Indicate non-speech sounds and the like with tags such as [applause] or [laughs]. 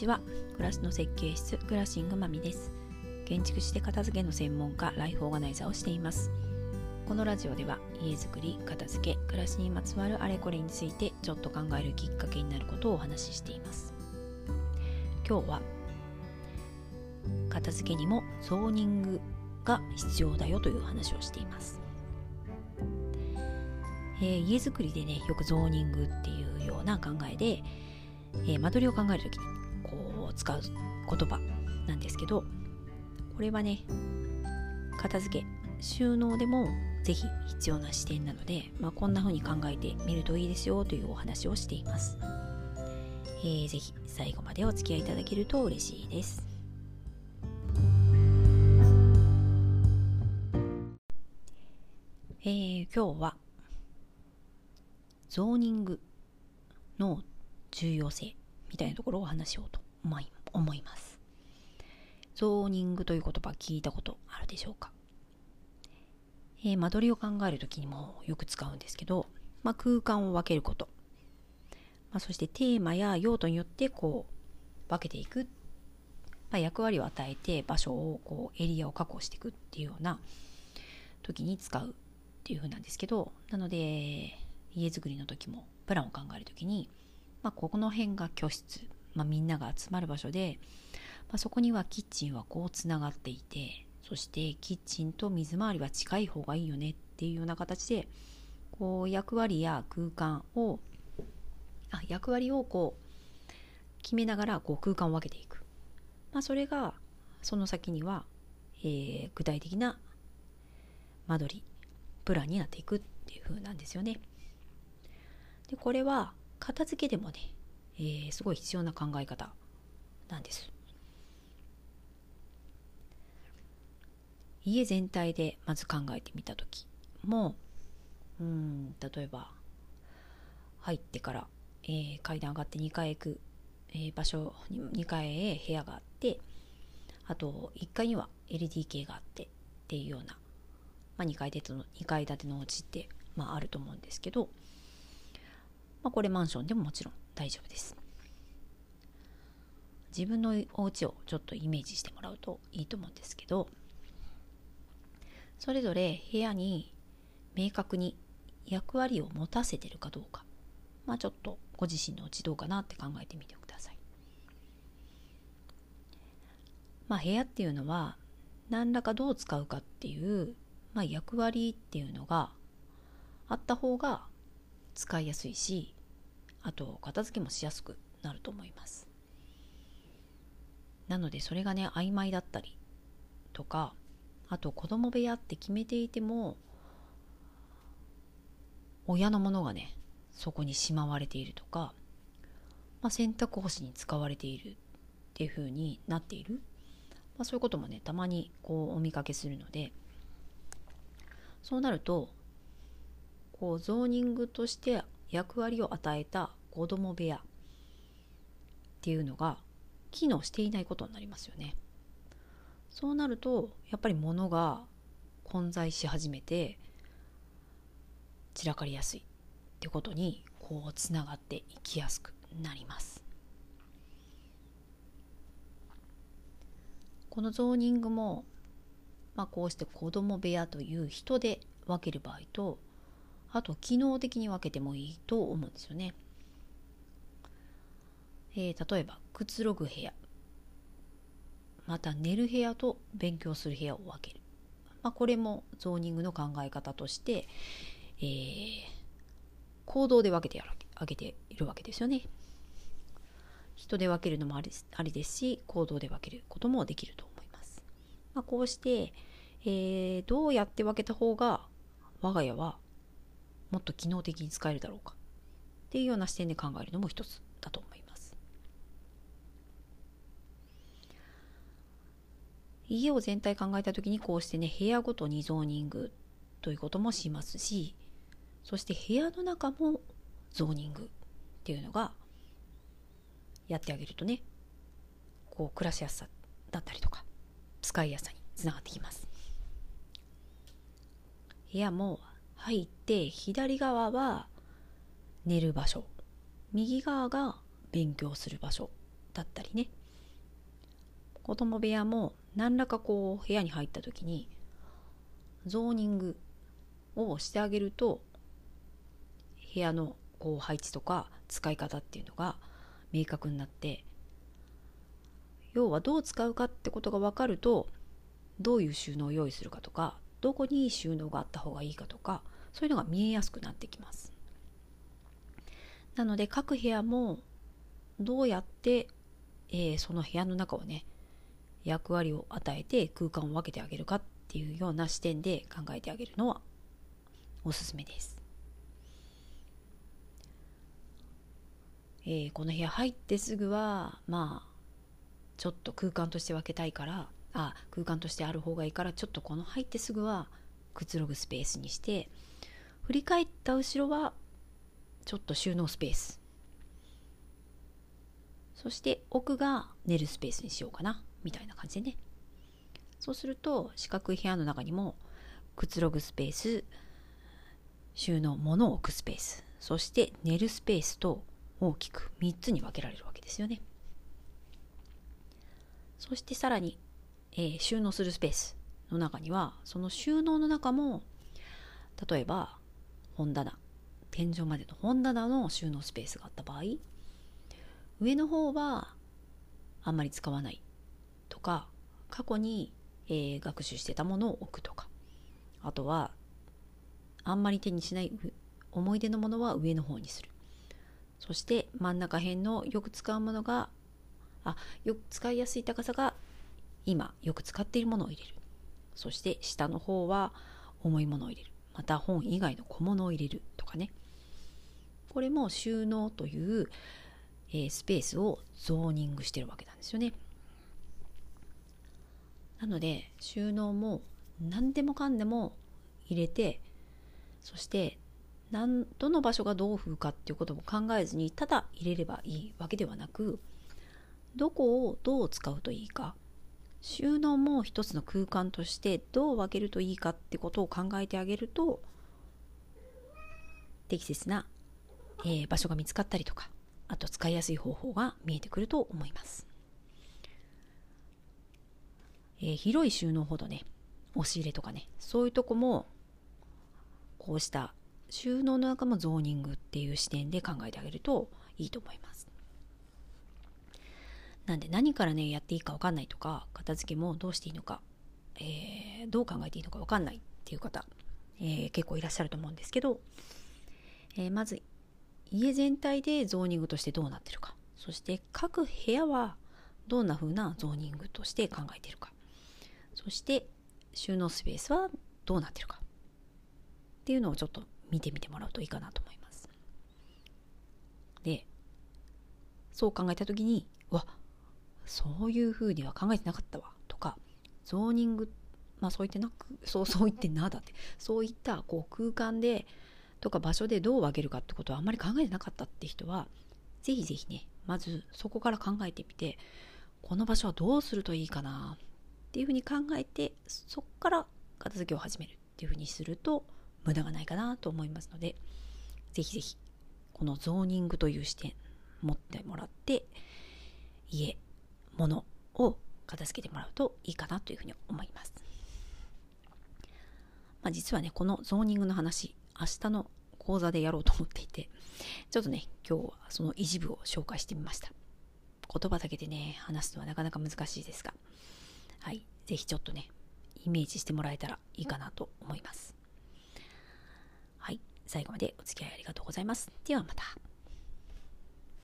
ちは。暮らしの設計室クラシングマミです。建築士で片付けの専門家ライフオーガナイザーをしています。このラジオでは家づくり片付け暮らしにまつわるあれこれについてちょっと考えるきっかけになることをお話ししています。今日は片付けにもゾーニングが必要だよという話をしています。えー、家づくりでねよくゾーニングっていうような考えで、えー、間取りを考える時に使う言葉なんですけどこれはね片付け収納でもぜひ必要な視点なので、まあ、こんな風に考えてみるといいですよというお話をしています、えー、ぜひ最後までお付き合いいただけると嬉しいです。えー、今日はゾーニングの重要性みたいなところを話しようと思います。ゾーニングという言葉聞いたことあるでしょうか、えー、間取りを考える時にもよく使うんですけど、まあ、空間を分けること、まあ、そしてテーマや用途によってこう分けていく、まあ、役割を与えて場所をこうエリアを確保していくっていうような時に使うっていう風なんですけどなので家づくりの時もプランを考える時にまあ、ここの辺が居室、まあ、みんなが集まる場所で、まあ、そこにはキッチンはこうつながっていてそしてキッチンと水回りは近い方がいいよねっていうような形でこう役割や空間をあ役割をこう決めながらこう空間を分けていく、まあ、それがその先には、えー、具体的な間取りプランになっていくっていう風なんですよね。でこれは片付けでもね、えー、すごい必要な考え方なんです。家全体でまず考えてみた時もうん例えば入ってから、えー、階段上がって2階行く、えー、場所に2階へ部屋があってあと1階には LDK があってっていうような、まあ、2階建ての2階建てのお家って、まあ、あると思うんですけどまあ、これマンションでももちろん大丈夫です。自分のお家をちょっとイメージしてもらうといいと思うんですけどそれぞれ部屋に明確に役割を持たせてるかどうかまあちょっとご自身のうちどうかなって考えてみてください。まあ部屋っていうのは何らかどう使うかっていう、まあ、役割っていうのがあった方が使いやすいしあと片付けもしやすくなると思います。なのでそれがね曖昧だったりとかあと子供部屋って決めていても親のものがねそこにしまわれているとか、まあ、洗濯干しに使われているっていう風になっている、まあ、そういうこともねたまにこうお見かけするのでそうなるとこうゾーニングとして役割を与えた子供部屋っていうのが機能していないことになりますよね。そうなるとやっぱり物が混在し始めて散らかりやすいってことにこうつながっていきやすくなります。このゾーニングも、まあ、こうして子供部屋という人で分ける場合とあと機能的に分けてもいいと思うんですよね。えー、例えばくつろぐ部屋また寝る部屋と勉強する部屋を分ける、まあ、これもゾーニングの考え方として、えー、行動で分けてあげているわけですよね。人で分けるのもありありですし行動で分けることもできると思います。まあ、こうして、えー、どうやって分けた方が我が家はもっと機能的に使えるだろうかっていうような視点で考えるのも一つだと思います。家を全体考えた時にこうしてね部屋ごとにゾーニングということもしますしそして部屋の中もゾーニングっていうのがやってあげるとねこう暮らしやすさだったりとか使いやすさにつながってきます部屋も入って左側は寝る場所。右側が勉強する場所だったりね。子供部屋も何らかこう部屋に入った時にゾーニングをしてあげると部屋のこう配置とか使い方っていうのが明確になって要はどう使うかってことが分かるとどういう収納を用意するかとかどこに収納があった方がいいかとかそういうのが見えやすくなってきますなので各部屋もどうやって、えー、その部屋の中をね役割を与えて空間を分けてあげるかっていうような視点で考えてあげるのはおすすめです。えー、この部屋入ってすぐはまあちょっと空間として分けたいからあ空間としてある方がいいからちょっとこの入ってすぐはくつろぐスペースにして振り返った後ろはちょっと収納スペース。そして奥が寝るスペースにしようかなみたいな感じでね。そうすると四角い部屋の中にもくつろぐスペース収納物を置くスペース。そして寝るスペースと大きく3つに分けられるわけですよね。そしてさらに、えー、収納するスペースの中にはその収納の中も例えば本棚天井までの本棚の収納スペースがあった場合上の方はあんまり使わないとか過去に、えー、学習してたものを置くとかあとはあんまり手にしない思い出のものは上の方にする。そして真ん中辺のよく使うものがあよく使いやすい高さが今よく使っているものを入れる。そして下の方は重いものを入れる。また本以外の小物を入れる。とかね。これも収納という、えー、スペースをゾーニングしてるわけなんですよね。なので収納も何でもかんでも入れてそして何どの場所がどう風かっていうことも考えずにただ入れればいいわけではなくどこをどう使うといいか収納も一つの空間としてどう分けるといいかってことを考えてあげると適切な、えー、場所が見つかったりとかあと使いやすい方法が見えてくると思います、えー、広い収納ほどね押し入れとかねそういうとこもこうした収納の中もゾーニングっていう視点で考えてあげるといいと思います。なんで何からねやっていいか分かんないとか片付けもどうしていいのか、えー、どう考えていいのか分かんないっていう方、えー、結構いらっしゃると思うんですけど、えー、まず家全体でゾーニングとしてどうなってるか。そして各部屋はどんな風なゾーニングとして考えてるか。そして収納スペースはどうなってるか。っていうのをちょっと見てみてもらうといいかなと思います。でそう考えた時にうわそういうふうには考えてなかったわ。とかゾーニングまあそう言ってなくそう [laughs] そう言ってなだって。そういったこう空間でとか場所でどう分けるかってことはあんまり考えてなかったって人はぜひぜひねまずそこから考えてみてこの場所はどうするといいかなっていうふうに考えてそこから片付けを始めるっていうふうにすると無駄がないかなと思いますのでぜひぜひこのゾーニングという視点持ってもらって家ものを片付けてもらうといいかなというふうに思います。まあ、実はね、このゾーニングの話、明日の講座でやろうと思っていて、ちょっとね、今日はその一部を紹介してみました。言葉だけでね、話すのはなかなか難しいですが、はい、ぜひちょっとね、イメージしてもらえたらいいかなと思います。はい、最後までお付き合いありがとうございます。ではまた。